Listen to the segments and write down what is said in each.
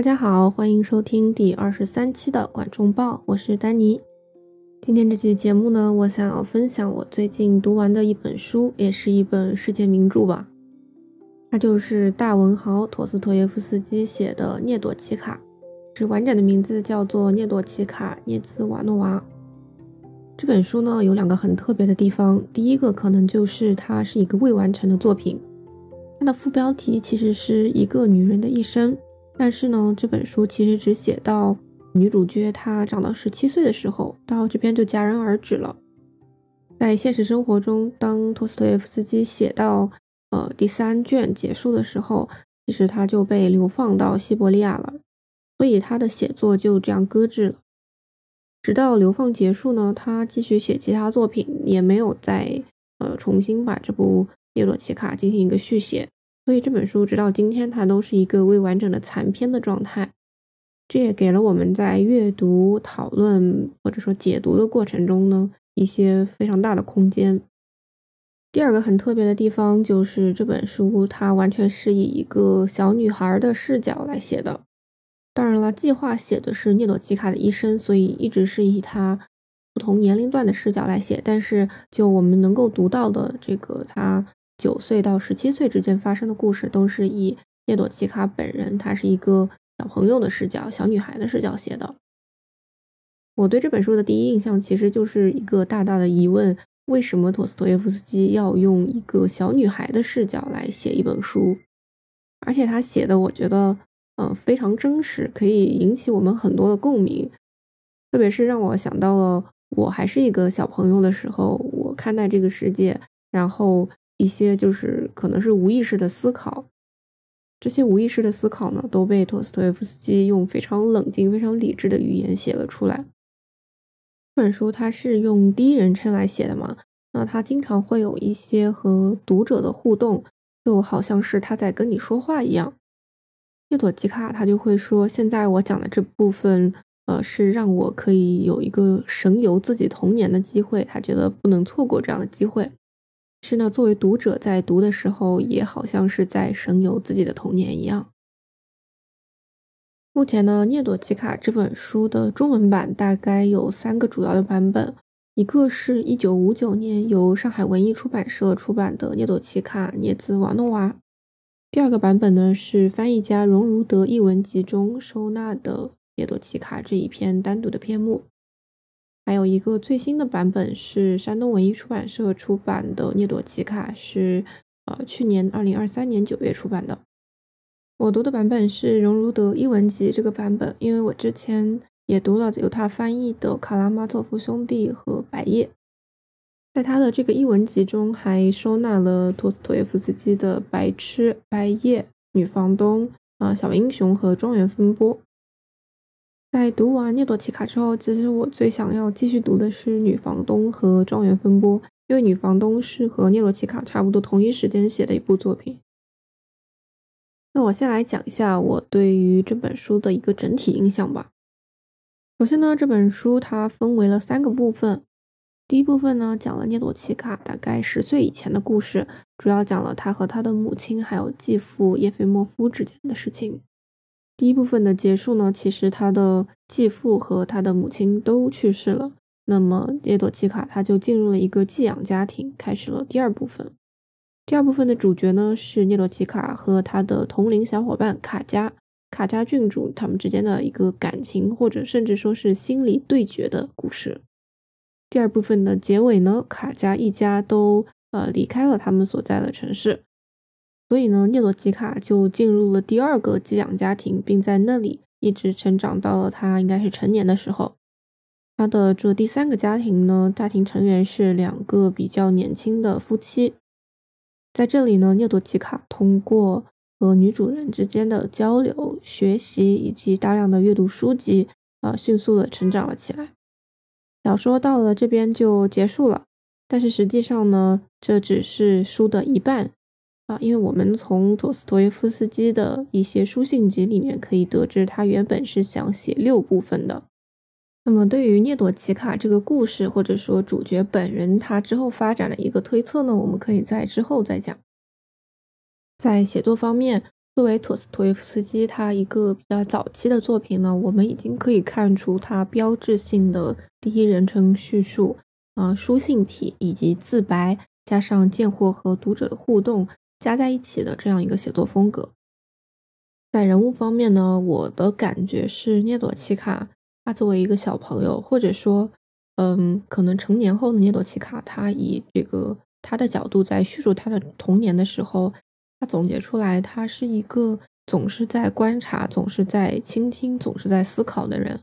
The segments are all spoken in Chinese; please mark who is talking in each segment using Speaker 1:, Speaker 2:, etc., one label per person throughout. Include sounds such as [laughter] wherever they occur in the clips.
Speaker 1: 大家好，欢迎收听第二十三期的《管中报》，我是丹尼。今天这期节目呢，我想要分享我最近读完的一本书，也是一本世界名著吧。它就是大文豪陀思妥耶夫斯基写的《涅朵奇卡》，是完整的名字叫做《涅朵奇卡·涅兹瓦诺娃》。这本书呢，有两个很特别的地方，第一个可能就是它是一个未完成的作品，它的副标题其实是一个女人的一生。但是呢，这本书其实只写到女主角她长到十七岁的时候，到这边就戛然而止了。在现实生活中，当托斯托耶夫斯基写到呃第三卷结束的时候，其实他就被流放到西伯利亚了，所以他的写作就这样搁置了。直到流放结束呢，他继续写其他作品，也没有再呃重新把这部《涅罗奇卡》进行一个续写。所以这本书直到今天，它都是一个未完整的残篇的状态。这也给了我们在阅读、讨论或者说解读的过程中呢，一些非常大的空间。第二个很特别的地方就是这本书，它完全是以一个小女孩的视角来写的。当然了，计划写的是涅朵奇卡的一生，所以一直是以她不同年龄段的视角来写。但是就我们能够读到的这个她。九岁到十七岁之间发生的故事，都是以叶朵奇卡本人，她是一个小朋友的视角、小女孩的视角写的。我对这本书的第一印象，其实就是一个大大的疑问：为什么陀思妥耶夫斯基要用一个小女孩的视角来写一本书？而且他写的，我觉得，嗯，非常真实，可以引起我们很多的共鸣。特别是让我想到了我还是一个小朋友的时候，我看待这个世界，然后。一些就是可能是无意识的思考，这些无意识的思考呢，都被托斯托耶夫斯基用非常冷静、非常理智的语言写了出来。这本书他是用第一人称来写的嘛，那他经常会有一些和读者的互动，就好像是他在跟你说话一样。叶朵吉卡他就会说：“现在我讲的这部分，呃，是让我可以有一个神游自己童年的机会，他觉得不能错过这样的机会。”是呢，作为读者在读的时候，也好像是在神游自己的童年一样。目前呢，《涅朵奇卡》这本书的中文版大概有三个主要的版本，一个是一九五九年由上海文艺出版社出版的《涅朵奇卡·涅兹瓦诺娃》，第二个版本呢是翻译家荣如德译文集中收纳的《涅朵奇卡》这一篇单独的篇目。还有一个最新的版本是山东文艺出版社出版的《涅朵奇卡》，是呃去年二零二三年九月出版的。我读的版本是荣如德译文集这个版本，因为我之前也读了由他翻译的《卡拉马佐夫兄弟》和《白夜》。在他的这个译文集中，还收纳了托斯托耶夫斯基的《白痴》《白夜》《女房东》啊《小英雄》和《庄园风波》。在读完《涅朵奇卡》之后，其实我最想要继续读的是《女房东》和《庄园风波》，因为《女房东》是和《涅朵奇卡》差不多同一时间写的一部作品。那我先来讲一下我对于这本书的一个整体印象吧。首先呢，这本书它分为了三个部分。第一部分呢，讲了涅朵奇卡大概十岁以前的故事，主要讲了他和他的母亲还有继父叶菲莫夫之间的事情。第一部分的结束呢，其实他的继父和他的母亲都去世了。那么叶朵奇卡他就进入了一个寄养家庭，开始了第二部分。第二部分的主角呢是涅朵奇卡和他的同龄小伙伴卡加卡加郡主他们之间的一个感情，或者甚至说是心理对决的故事。第二部分的结尾呢，卡加一家都呃离开了他们所在的城市。所以呢，涅罗吉卡就进入了第二个寄养家庭，并在那里一直成长到了他应该是成年的时候。他的这第三个家庭呢，家庭成员是两个比较年轻的夫妻。在这里呢，涅朵吉卡通过和女主人之间的交流、学习以及大量的阅读书籍，啊，迅速的成长了起来。小说到了这边就结束了，但是实际上呢，这只是书的一半。啊，因为我们从陀思妥耶夫斯基的一些书信集里面可以得知，他原本是想写六部分的。那么，对于涅朵奇卡这个故事，或者说主角本人他之后发展的一个推测呢，我们可以在之后再讲。在写作方面，作为陀思妥耶夫斯基他一个比较早期的作品呢，我们已经可以看出他标志性的第一人称叙述，啊，书信体以及自白，加上贱货和读者的互动加在一起的这样一个写作风格。在人物方面呢，我的感觉是涅朵奇卡他作为一个小朋友，或者说，嗯，可能成年后的涅朵奇卡，他以这个他的角度在叙述他的童年的时候。他总结出来，他是一个总是在观察、总是在倾听、总是在思考的人。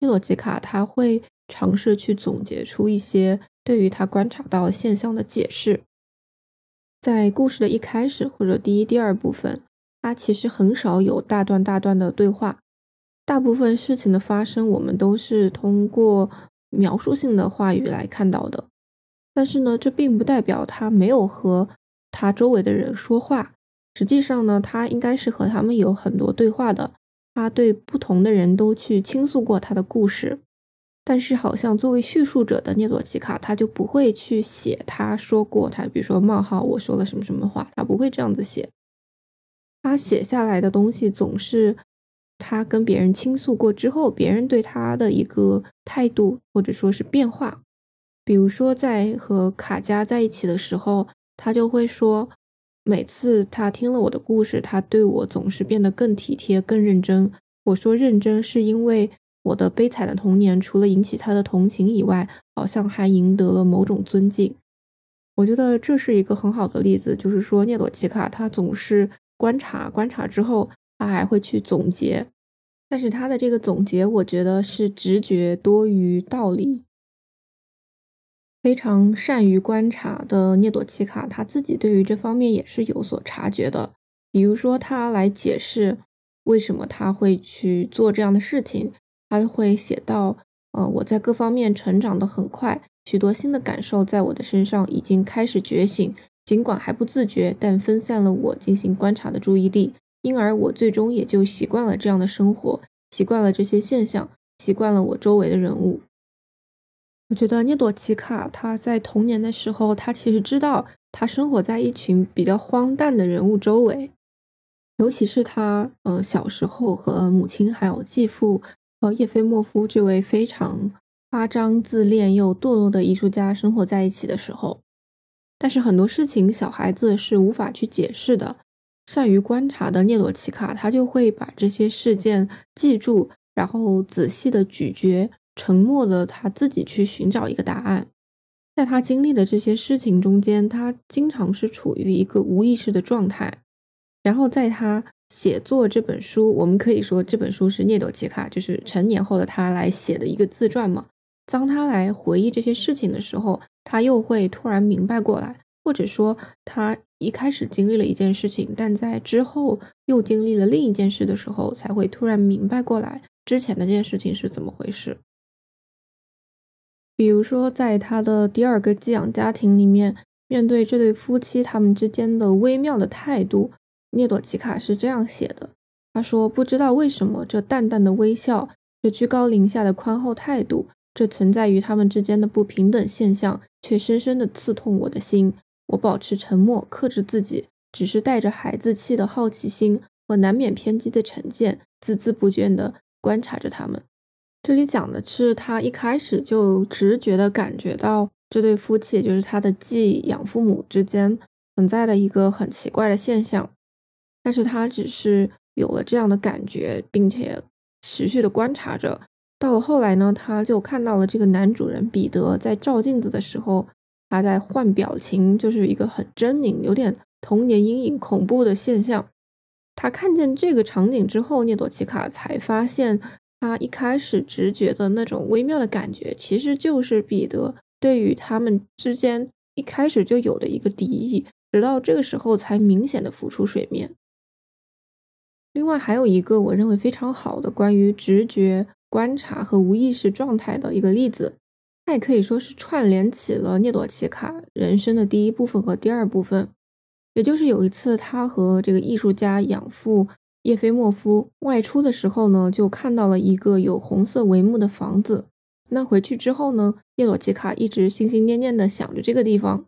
Speaker 1: 伊洛吉卡他会尝试去总结出一些对于他观察到现象的解释。在故事的一开始或者第一、第二部分，他其实很少有大段大段的对话，大部分事情的发生我们都是通过描述性的话语来看到的。但是呢，这并不代表他没有和。他周围的人说话，实际上呢，他应该是和他们有很多对话的。他对不同的人都去倾诉过他的故事，但是好像作为叙述者的涅朵奇卡，他就不会去写他说过他，比如说冒号我说了什么什么话，他不会这样子写。他写下来的东西总是他跟别人倾诉过之后，别人对他的一个态度或者说是变化。比如说在和卡加在一起的时候。他就会说，每次他听了我的故事，他对我总是变得更体贴、更认真。我说认真是因为我的悲惨的童年，除了引起他的同情以外，好像还赢得了某种尊敬。我觉得这是一个很好的例子，就是说涅朵奇卡他总是观察，观察之后他还会去总结，但是他的这个总结，我觉得是直觉多于道理。非常善于观察的涅朵奇卡，他自己对于这方面也是有所察觉的。比如说，他来解释为什么他会去做这样的事情，他会写到：呃，我在各方面成长得很快，许多新的感受在我的身上已经开始觉醒，尽管还不自觉，但分散了我进行观察的注意力，因而我最终也就习惯了这样的生活，习惯了这些现象，习惯了我周围的人物。我觉得涅朵奇卡他在童年的时候，他其实知道他生活在一群比较荒诞的人物周围，尤其是他，呃，小时候和母亲还有继父，呃，叶菲莫夫这位非常夸张、自恋又堕落的艺术家生活在一起的时候。但是很多事情小孩子是无法去解释的，善于观察的涅罗奇卡他就会把这些事件记住，然后仔细的咀嚼。沉默的他自己去寻找一个答案，在他经历的这些事情中间，他经常是处于一个无意识的状态。然后在他写作这本书，我们可以说这本书是聂朵奇卡，就是成年后的他来写的一个自传嘛。当他来回忆这些事情的时候，他又会突然明白过来，或者说他一开始经历了一件事情，但在之后又经历了另一件事的时候，才会突然明白过来之前那件事情是怎么回事。比如说，在他的第二个寄养家庭里面，面对这对夫妻他们之间的微妙的态度，涅朵奇卡是这样写的：“他说，不知道为什么，这淡淡的微笑，这居高临下的宽厚态度，这存在于他们之间的不平等现象，却深深地刺痛我的心。我保持沉默，克制自己，只是带着孩子气的好奇心和难免偏激的成见，孜孜不倦地观察着他们。”这里讲的是他一开始就直觉的感觉到这对夫妻，也就是他的继养父母之间存在的一个很奇怪的现象，但是他只是有了这样的感觉，并且持续的观察着。到了后来呢，他就看到了这个男主人彼得在照镜子的时候，他在换表情，就是一个很狰狞、有点童年阴影、恐怖的现象。他看见这个场景之后，涅朵奇卡才发现。他一开始直觉的那种微妙的感觉，其实就是彼得对于他们之间一开始就有的一个敌意，直到这个时候才明显的浮出水面。另外还有一个我认为非常好的关于直觉观察和无意识状态的一个例子，它也可以说是串联起了涅朵奇卡人生的第一部分和第二部分，也就是有一次他和这个艺术家养父。叶菲莫夫外出的时候呢，就看到了一个有红色帷幕的房子。那回去之后呢，叶朵奇卡一直心心念念的想着这个地方。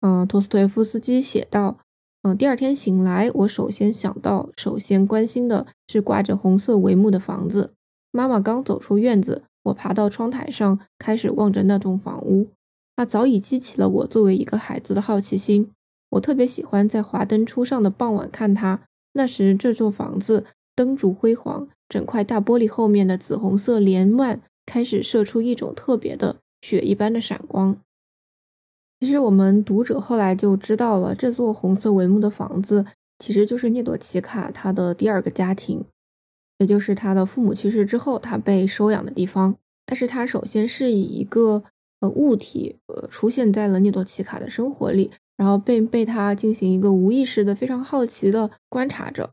Speaker 1: 嗯，托斯托耶夫斯基写道：“嗯，第二天醒来，我首先想到、首先关心的是挂着红色帷幕的房子。妈妈刚走出院子，我爬到窗台上，开始望着那栋房屋。它早已激起了我作为一个孩子的好奇心。我特别喜欢在华灯初上的傍晚看它。那时，这座房子灯烛辉煌，整块大玻璃后面的紫红色帘幔开始射出一种特别的血一般的闪光。其实，我们读者后来就知道了，这座红色帷幕的房子其实就是涅朵奇卡他的第二个家庭，也就是他的父母去世之后他被收养的地方。但是，他首先是以一个呃物体呃出现在了涅朵奇卡的生活里。然后被被他进行一个无意识的、非常好奇的观察着。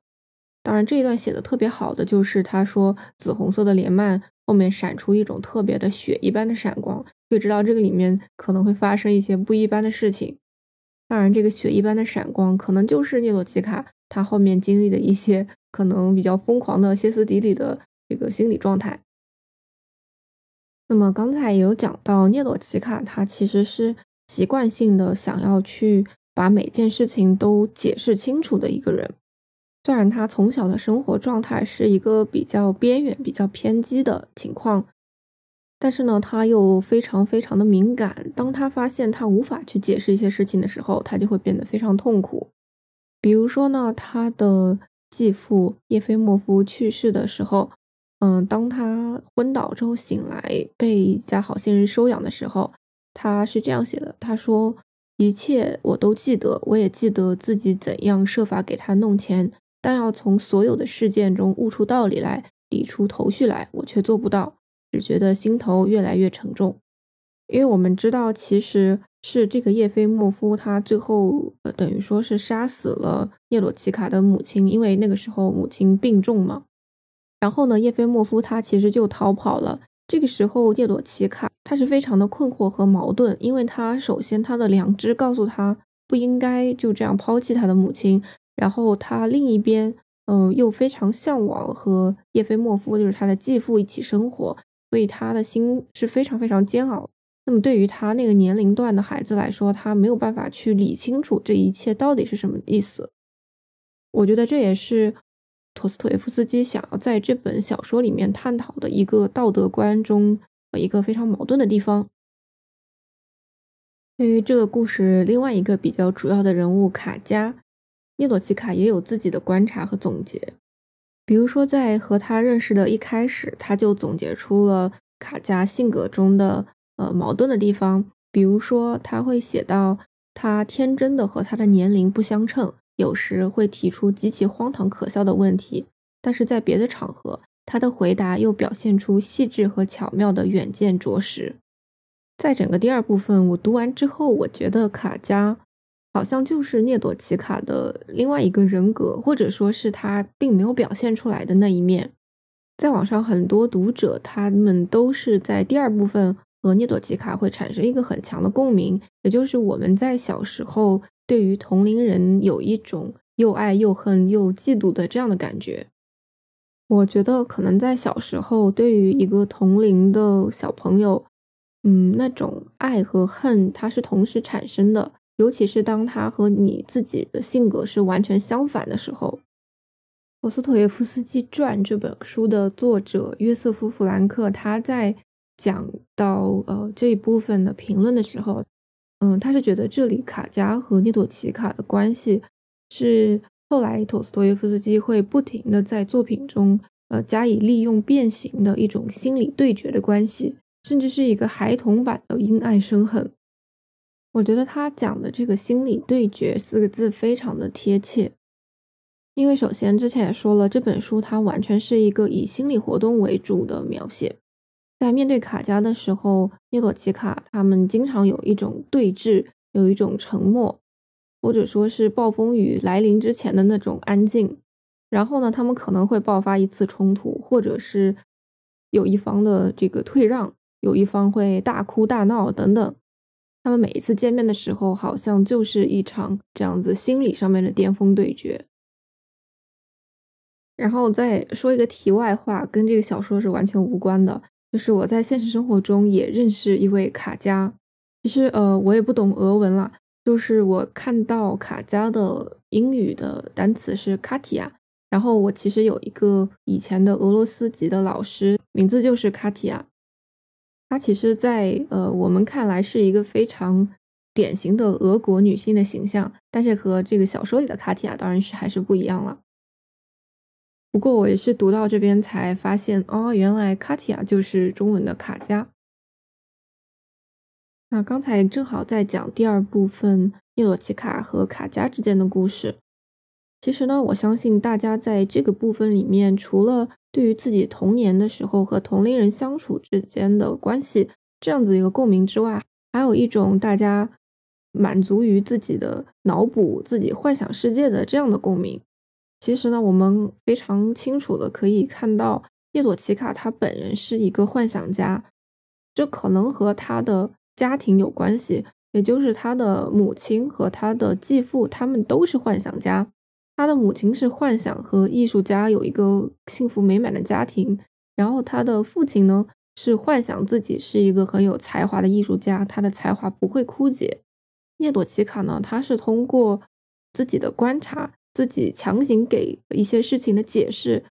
Speaker 1: 当然，这一段写的特别好的就是他说紫红色的帘幔后面闪出一种特别的血一般的闪光，就知道这个里面可能会发生一些不一般的事情。当然，这个血一般的闪光可能就是涅罗奇卡他后面经历的一些可能比较疯狂的歇斯底里的这个心理状态。那么刚才也有讲到，涅罗奇卡他其实是。习惯性的想要去把每件事情都解释清楚的一个人，虽然他从小的生活状态是一个比较边缘、比较偏激的情况，但是呢，他又非常非常的敏感。当他发现他无法去解释一些事情的时候，他就会变得非常痛苦。比如说呢，他的继父叶菲莫夫去世的时候，嗯，当他昏倒之后醒来，被一家好心人收养的时候。他是这样写的：“他说，一切我都记得，我也记得自己怎样设法给他弄钱，但要从所有的事件中悟出道理来，理出头绪来，我却做不到，只觉得心头越来越沉重。因为我们知道，其实是这个叶菲莫夫，他最后等于说是杀死了涅罗奇卡的母亲，因为那个时候母亲病重嘛。然后呢，叶菲莫夫他其实就逃跑了。”这个时候，涅朵奇卡他是非常的困惑和矛盾，因为他首先他的良知告诉他不应该就这样抛弃他的母亲，然后他另一边，嗯，又非常向往和叶菲莫夫，就是他的继父一起生活，所以他的心是非常非常煎熬。那么对于他那个年龄段的孩子来说，他没有办法去理清楚这一切到底是什么意思。我觉得这也是。托斯托耶夫斯基想要在这本小说里面探讨的一个道德观中，一个非常矛盾的地方。对于这个故事，另外一个比较主要的人物卡加涅朵奇卡也有自己的观察和总结。比如说，在和他认识的一开始，他就总结出了卡加性格中的呃矛盾的地方。比如说，他会写到他天真的和他的年龄不相称。有时会提出极其荒唐可笑的问题，但是在别的场合，他的回答又表现出细致和巧妙的远见卓识。在整个第二部分，我读完之后，我觉得卡加好像就是涅朵奇卡的另外一个人格，或者说是他并没有表现出来的那一面。在网上，很多读者他们都是在第二部分和涅朵奇卡会产生一个很强的共鸣，也就是我们在小时候。对于同龄人有一种又爱又恨又嫉妒的这样的感觉，我觉得可能在小时候，对于一个同龄的小朋友，嗯，那种爱和恨它是同时产生的，尤其是当他和你自己的性格是完全相反的时候。《托斯托耶夫斯基传》这本书的作者约瑟夫·弗兰克，他在讲到呃这一部分的评论的时候。嗯，他是觉得这里卡加和涅朵奇卡的关系是后来托斯托耶夫斯基会不停的在作品中呃加以利用变形的一种心理对决的关系，甚至是一个孩童版的因爱生恨。我觉得他讲的这个心理对决四个字非常的贴切，因为首先之前也说了，这本书它完全是一个以心理活动为主的描写。在面对卡加的时候，涅朵奇卡他们经常有一种对峙，有一种沉默，或者说是暴风雨来临之前的那种安静。然后呢，他们可能会爆发一次冲突，或者是有一方的这个退让，有一方会大哭大闹等等。他们每一次见面的时候，好像就是一场这样子心理上面的巅峰对决。然后再说一个题外话，跟这个小说是完全无关的。就是我在现实生活中也认识一位卡加，其实呃我也不懂俄文了，就是我看到卡加的英语的单词是卡提亚，然后我其实有一个以前的俄罗斯籍的老师，名字就是卡提亚。她其实，在呃我们看来是一个非常典型的俄国女性的形象，但是和这个小说里的卡提亚当然是还是不一样了。不过我也是读到这边才发现，哦，原来卡提亚就是中文的卡加。那刚才正好在讲第二部分叶罗奇卡和卡加之间的故事。其实呢，我相信大家在这个部分里面，除了对于自己童年的时候和同龄人相处之间的关系这样子一个共鸣之外，还有一种大家满足于自己的脑补、自己幻想世界的这样的共鸣。其实呢，我们非常清楚的可以看到，叶朵奇卡他本人是一个幻想家，这可能和他的家庭有关系，也就是他的母亲和他的继父，他们都是幻想家。他的母亲是幻想和艺术家有一个幸福美满的家庭，然后他的父亲呢是幻想自己是一个很有才华的艺术家，他的才华不会枯竭。叶朵奇卡呢，他是通过自己的观察。自己强行给一些事情的解释，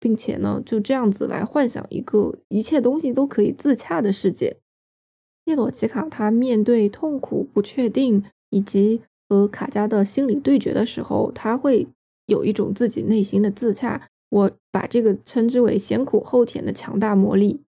Speaker 1: 并且呢，就这样子来幻想一个一切东西都可以自洽的世界。叶朵奇卡他面对痛苦、不确定以及和卡加的心理对决的时候，他会有一种自己内心的自洽。我把这个称之为先苦后甜的强大魔力。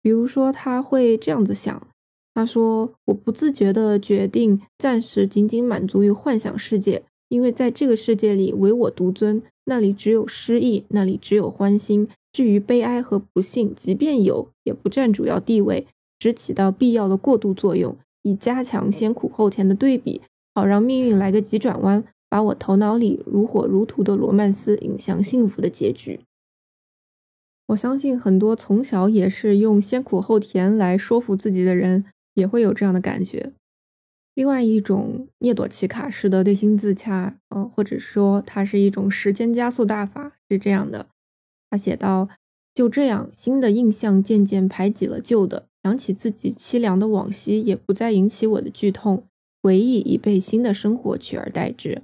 Speaker 1: 比如说，他会这样子想：他说，我不自觉的决定暂时仅仅满足于幻想世界。因为在这个世界里唯我独尊，那里只有失意，那里只有欢欣。至于悲哀和不幸，即便有，也不占主要地位，只起到必要的过渡作用，以加强先苦后甜的对比，好让命运来个急转弯，把我头脑里如火如荼的罗曼斯引向幸福的结局。我相信很多从小也是用先苦后甜来说服自己的人，也会有这样的感觉。另外一种聂朵奇卡式的内心自洽，呃，或者说它是一种时间加速大法，是这样的。他写道：“就这样，新的印象渐渐排挤了旧的，想起自己凄凉的往昔，也不再引起我的剧痛。回忆已被新的生活取而代之。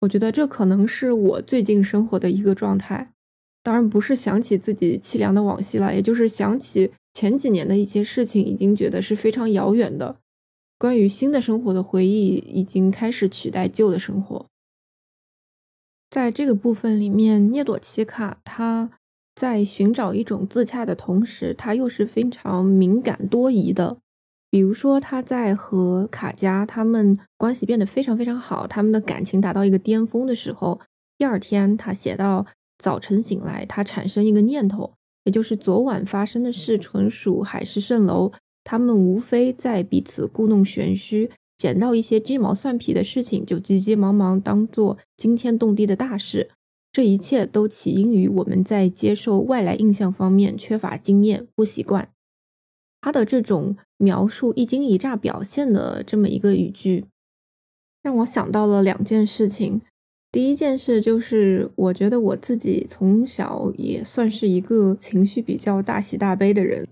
Speaker 1: 我觉得这可能是我最近生活的一个状态。当然不是想起自己凄凉的往昔了，也就是想起前几年的一些事情，已经觉得是非常遥远的。”关于新的生活的回忆已经开始取代旧的生活。在这个部分里面，涅朵奇卡他在寻找一种自洽的同时，他又是非常敏感多疑的。比如说，他在和卡加他们关系变得非常非常好，他们的感情达到一个巅峰的时候，第二天他写到早晨醒来，他产生一个念头，也就是昨晚发生的事纯属海市蜃楼。他们无非在彼此故弄玄虚，捡到一些鸡毛蒜皮的事情就急急忙忙当做惊天动地的大事。这一切都起因于我们在接受外来印象方面缺乏经验、不习惯。他的这种描述一惊一乍表现的这么一个语句，让我想到了两件事情。第一件事就是，我觉得我自己从小也算是一个情绪比较大喜大悲的人。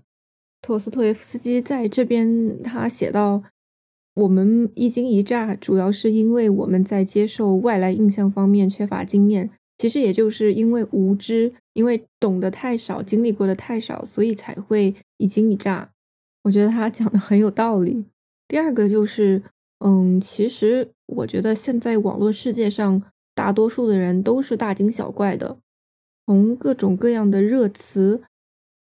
Speaker 1: 托斯托耶夫斯基在这边，他写到：“我们一惊一乍，主要是因为我们在接受外来印象方面缺乏经验。其实也就是因为无知，因为懂得太少，经历过的太少，所以才会一惊一乍。”我觉得他讲的很有道理。第二个就是，嗯，其实我觉得现在网络世界上大多数的人都是大惊小怪的，从各种各样的热词，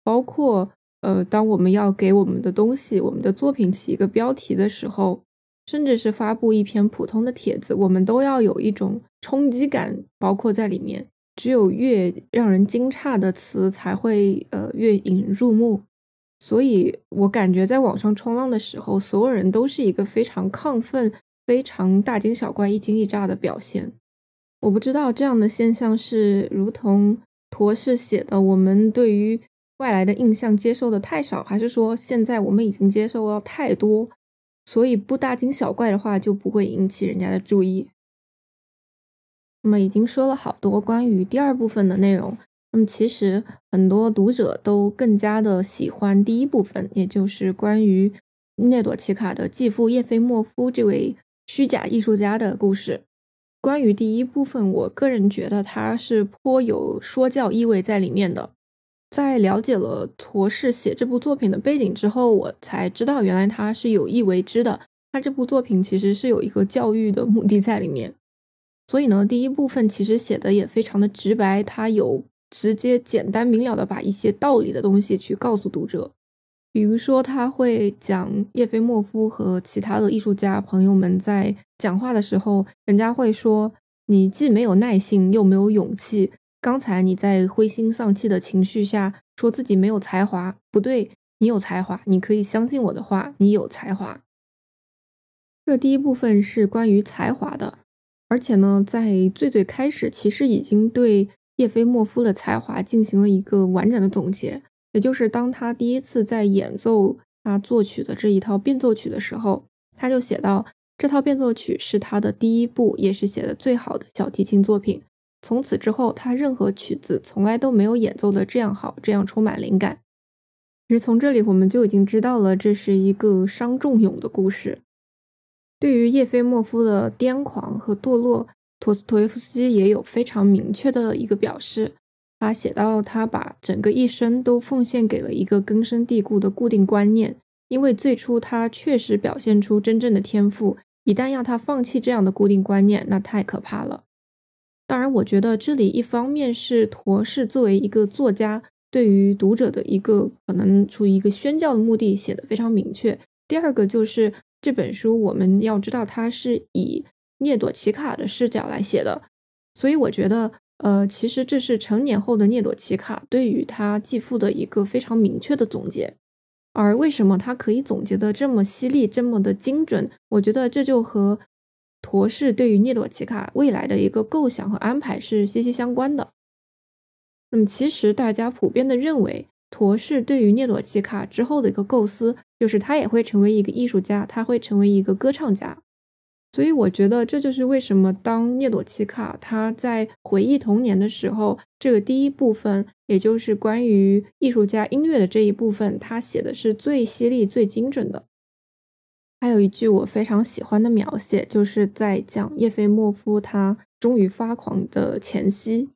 Speaker 1: 包括。呃，当我们要给我们的东西、我们的作品起一个标题的时候，甚至是发布一篇普通的帖子，我们都要有一种冲击感，包括在里面。只有越让人惊诧的词才会呃越引入目。所以我感觉在网上冲浪的时候，所有人都是一个非常亢奋、非常大惊小怪、一惊一乍的表现。我不知道这样的现象是如同陀氏写的，我们对于。外来的印象接受的太少，还是说现在我们已经接受了太多，所以不大惊小怪的话就不会引起人家的注意。那么已经说了好多关于第二部分的内容，那么其实很多读者都更加的喜欢第一部分，也就是关于涅朵奇卡的继父叶菲莫夫这位虚假艺术家的故事。关于第一部分，我个人觉得它是颇有说教意味在里面的。在了解了陀氏写这部作品的背景之后，我才知道原来他是有意为之的。他这部作品其实是有一个教育的目的在里面。所以呢，第一部分其实写的也非常的直白，他有直接、简单、明了的把一些道理的东西去告诉读者。比如说，他会讲叶菲莫夫和其他的艺术家朋友们在讲话的时候，人家会说：“你既没有耐心，又没有勇气。刚才你在灰心丧气的情绪下说自己没有才华，不对，你有才华，你可以相信我的话，你有才华。”这第一部分是关于才华的，而且呢，在最最开始，其实已经对叶菲莫夫的才华进行了一个完整的总结。也就是当他第一次在演奏他作曲的这一套变奏曲的时候，他就写到这套变奏曲是他的第一部，也是写的最好的小提琴作品。从此之后，他任何曲子从来都没有演奏的这样好，这样充满灵感。其实从这里我们就已经知道了，这是一个伤仲永的故事。对于叶菲莫夫的癫狂和堕落，托斯托耶夫斯基也有非常明确的一个表示。他写到，他把整个一生都奉献给了一个根深蒂固的固定观念，因为最初他确实表现出真正的天赋。一旦要他放弃这样的固定观念，那太可怕了。当然，我觉得这里一方面是陀氏作为一个作家，对于读者的一个可能出于一个宣教的目的写的非常明确。第二个就是这本书我们要知道，它是以涅朵奇卡的视角来写的，所以我觉得。呃，其实这是成年后的聂朵奇卡对于他继父的一个非常明确的总结。而为什么他可以总结的这么犀利、这么的精准？我觉得这就和陀氏对于聂朵奇卡未来的一个构想和安排是息息相关的。那么，其实大家普遍的认为，陀氏对于聂朵奇卡之后的一个构思，就是他也会成为一个艺术家，他会成为一个歌唱家。所以我觉得这就是为什么当聂朵奇卡他在回忆童年的时候，这个第一部分，也就是关于艺术家音乐的这一部分，他写的是最犀利、最精准的。还有一句我非常喜欢的描写，就是在讲叶菲莫夫他终于发狂的前夕，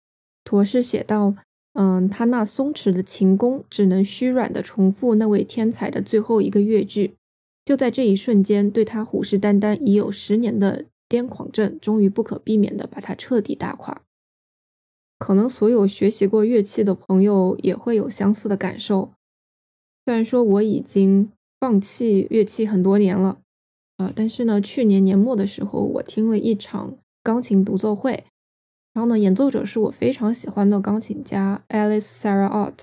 Speaker 1: 陀氏写到：嗯，他那松弛的琴弓只能虚软的重复那位天才的最后一个乐句。就在这一瞬间，对他虎视眈眈已有十年的癫狂症，终于不可避免地把他彻底打垮。可能所有学习过乐器的朋友也会有相似的感受。虽然说我已经放弃乐器很多年了，呃，但是呢，去年年末的时候，我听了一场钢琴独奏会，然后呢，演奏者是我非常喜欢的钢琴家 Alice Sarah Ott。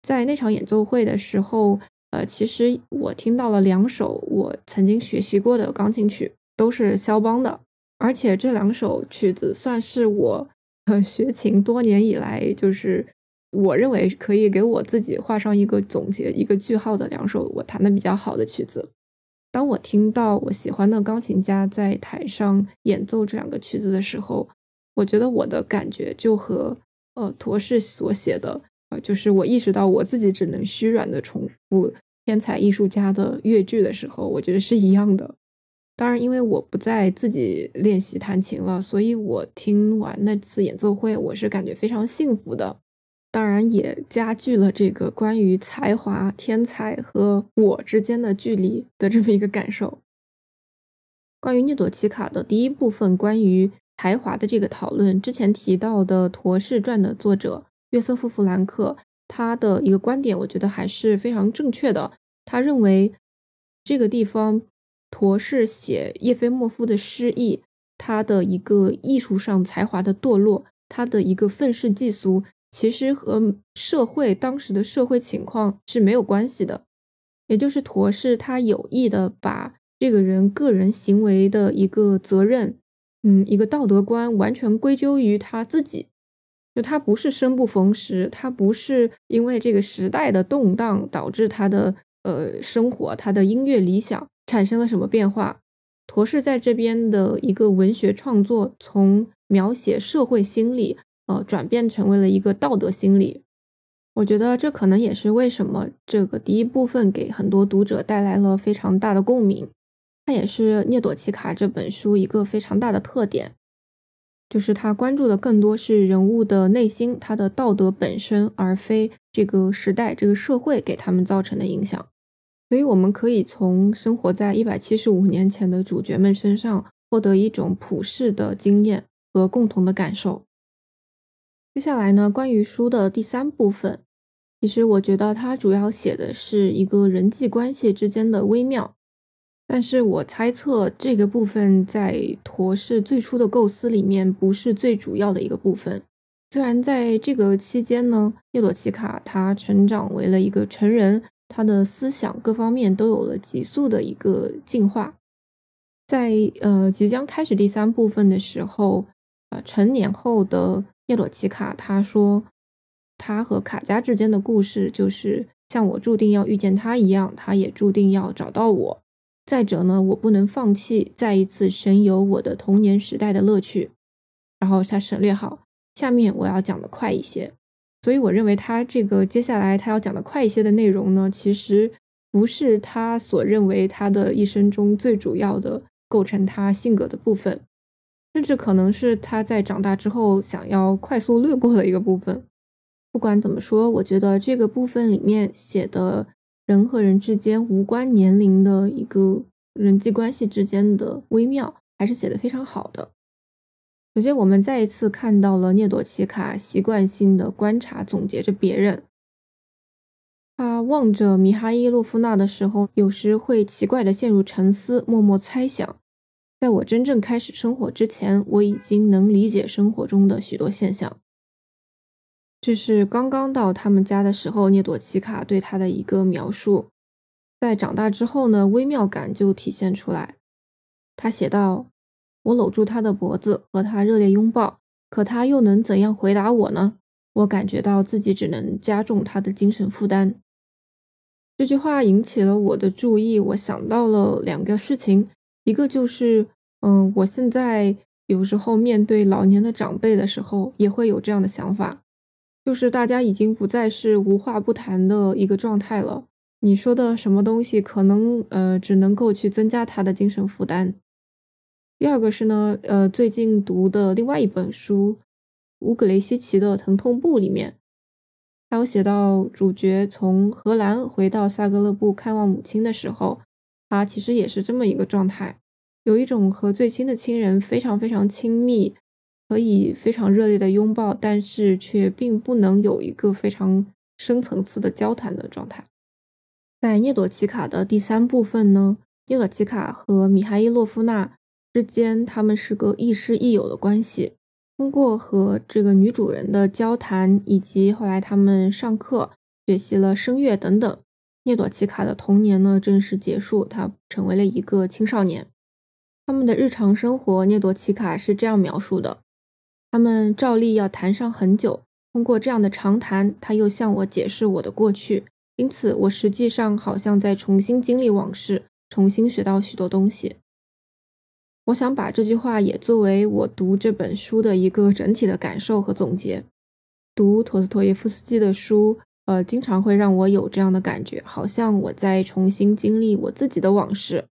Speaker 1: 在那场演奏会的时候。呃，其实我听到了两首我曾经学习过的钢琴曲，都是肖邦的，而且这两首曲子算是我呃 [laughs] 学琴多年以来，就是我认为可以给我自己画上一个总结、一个句号的两首我弹的比较好的曲子。当我听到我喜欢的钢琴家在台上演奏这两个曲子的时候，我觉得我的感觉就和呃陀氏所写的，呃，就是我意识到我自己只能虚软的重复。天才艺术家的乐剧的时候，我觉得是一样的。当然，因为我不再自己练习弹琴了，所以我听完那次演奏会，我是感觉非常幸福的。当然，也加剧了这个关于才华、天才和我之间的距离的这么一个感受。关于涅朵奇卡的第一部分关于才华的这个讨论，之前提到的《陀氏传》的作者约瑟夫·弗兰克。他的一个观点，我觉得还是非常正确的。他认为这个地方陀是写叶菲莫夫的诗意，他的一个艺术上才华的堕落，他的一个愤世嫉俗，其实和社会当时的社会情况是没有关系的。也就是陀是他有意的把这个人个人行为的一个责任，嗯，一个道德观，完全归咎于他自己。就他不是生不逢时，他不是因为这个时代的动荡导致他的呃生活，他的音乐理想产生了什么变化。陀氏在这边的一个文学创作，从描写社会心理，呃，转变成为了一个道德心理。我觉得这可能也是为什么这个第一部分给很多读者带来了非常大的共鸣。它也是涅朵奇卡这本书一个非常大的特点，就是他关注的更多是人物的内心，他的道德本身，而非这个时代、这个社会给他们造成的影响。所以，我们可以从生活在一百七十五年前的主角们身上获得一种普世的经验和共同的感受。接下来呢，关于书的第三部分，其实我觉得它主要写的是一个人际关系之间的微妙，但是我猜测这个部分在陀氏最初的构思里面不是最主要的一个部分。虽然在这个期间呢，叶朵奇卡他成长为了一个成人，他的思想各方面都有了急速的一个进化，在呃即将开始第三部分的时候，呃成年后的。叶朵奇卡他说，他和卡加之间的故事就是像我注定要遇见他一样，他也注定要找到我。再者呢，我不能放弃再一次神游我的童年时代的乐趣。然后他省略号，下面我要讲的快一些。所以我认为他这个接下来他要讲的快一些的内容呢，其实不是他所认为他的一生中最主要的构成他性格的部分。甚至可能是他在长大之后想要快速略过的一个部分。不管怎么说，我觉得这个部分里面写的人和人之间无关年龄的一个人际关系之间的微妙，还是写的非常好的。首先，我们再一次看到了涅朵奇卡习惯性的观察、总结着别人。他望着米哈伊洛夫娜的时候，有时会奇怪的陷入沉思，默默猜想。在我真正开始生活之前，我已经能理解生活中的许多现象。这是刚刚到他们家的时候，涅朵奇卡对他的一个描述。在长大之后呢，微妙感就体现出来。他写道：“我搂住他的脖子，和他热烈拥抱，可他又能怎样回答我呢？我感觉到自己只能加重他的精神负担。”这句话引起了我的注意，我想到了两个事情。一个就是，嗯，我现在有时候面对老年的长辈的时候，也会有这样的想法，就是大家已经不再是无话不谈的一个状态了。你说的什么东西，可能呃，只能够去增加他的精神负担。第二个是呢，呃，最近读的另外一本书《乌格雷西奇的疼痛部》里面，还有写到主角从荷兰回到萨格勒布看望母亲的时候。他其实也是这么一个状态，有一种和最亲的亲人非常非常亲密，可以非常热烈的拥抱，但是却并不能有一个非常深层次的交谈的状态。在涅朵奇卡的第三部分呢，涅朵奇卡和米哈伊洛夫娜之间，他们是个亦师亦友的关系。通过和这个女主人的交谈，以及后来他们上课、学习了声乐等等。涅朵奇卡的童年呢正式结束，他成为了一个青少年。他们的日常生活，涅朵奇卡是这样描述的：他们照例要谈上很久。通过这样的长谈，他又向我解释我的过去，因此我实际上好像在重新经历往事，重新学到许多东西。我想把这句话也作为我读这本书的一个整体的感受和总结。读陀思妥耶夫斯基的书。呃，经常会让我有这样的感觉，好像我在重新经历我自己的往事。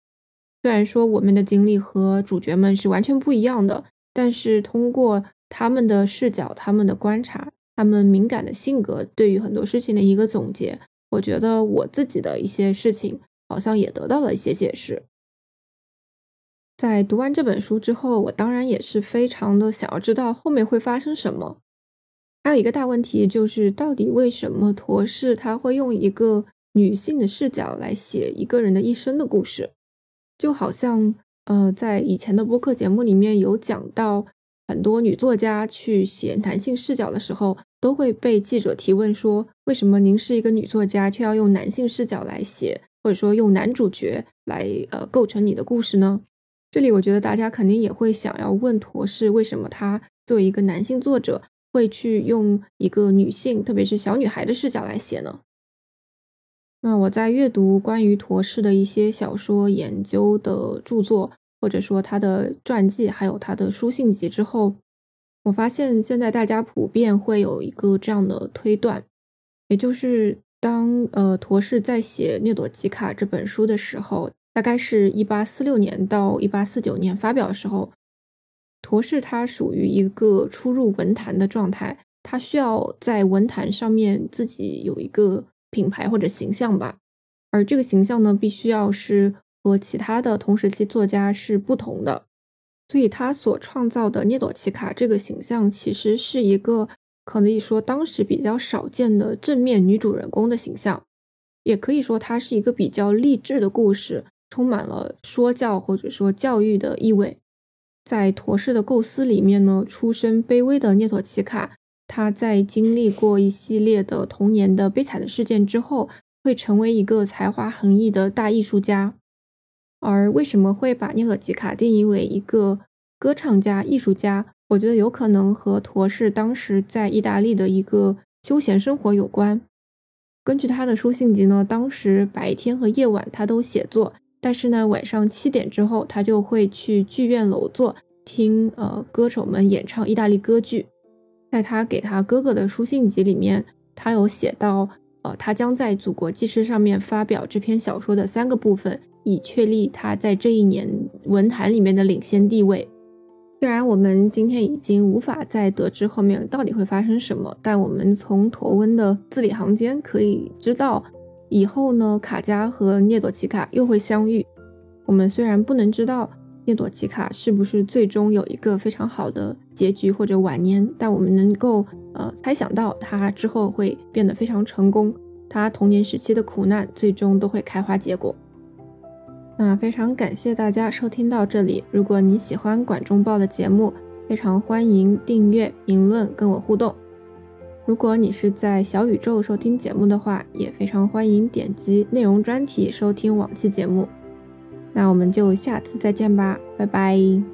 Speaker 1: 虽然说我们的经历和主角们是完全不一样的，但是通过他们的视角、他们的观察、他们敏感的性格，对于很多事情的一个总结，我觉得我自己的一些事情好像也得到了一些解释。在读完这本书之后，我当然也是非常的想要知道后面会发生什么。还有一个大问题就是，到底为什么陀氏他会用一个女性的视角来写一个人的一生的故事？就好像，呃，在以前的播客节目里面有讲到，很多女作家去写男性视角的时候，都会被记者提问说，为什么您是一个女作家，却要用男性视角来写，或者说用男主角来呃构成你的故事呢？这里我觉得大家肯定也会想要问陀氏，为什么他作为一个男性作者？会去用一个女性，特别是小女孩的视角来写呢？那我在阅读关于陀氏的一些小说研究的著作，或者说他的传记，还有他的书信集之后，我发现现在大家普遍会有一个这样的推断，也就是当呃陀氏在写《涅朵基卡》这本书的时候，大概是一八四六年到一八四九年发表的时候，陀氏他属于一个初入文坛的状态，他需要在文坛上面自己有一个品牌或者形象吧，而这个形象呢，必须要是和其他的同时期作家是不同的，所以他所创造的涅朵奇卡这个形象，其实是一个可以说当时比较少见的正面女主人公的形象，也可以说它是一个比较励志的故事。充满了说教或者说教育的意味，在陀氏的构思里面呢，出身卑微的涅朵奇卡，她在经历过一系列的童年的悲惨的事件之后，会成为一个才华横溢的大艺术家。而为什么会把涅陀奇卡定义为一个歌唱家、艺术家？我觉得有可能和陀氏当时在意大利的一个休闲生活有关。根据他的书信集呢，当时白天和夜晚他都写作。但是呢，晚上七点之后，他就会去剧院楼座听呃歌手们演唱意大利歌剧。在他给他哥哥的书信集里面，他有写到，呃，他将在《祖国纪事》上面发表这篇小说的三个部分，以确立他在这一年文坛里面的领先地位。虽然我们今天已经无法再得知后面到底会发生什么，但我们从陀温的字里行间可以知道。以后呢，卡加和涅朵奇卡又会相遇。我们虽然不能知道涅朵奇卡是不是最终有一个非常好的结局或者晚年，但我们能够呃猜想到他之后会变得非常成功，他童年时期的苦难最终都会开花结果。那非常感谢大家收听到这里。如果你喜欢管中报的节目，非常欢迎订阅、评论跟我互动。如果你是在小宇宙收听节目的话，也非常欢迎点击内容专题收听往期节目。那我们就下次再见吧，拜拜。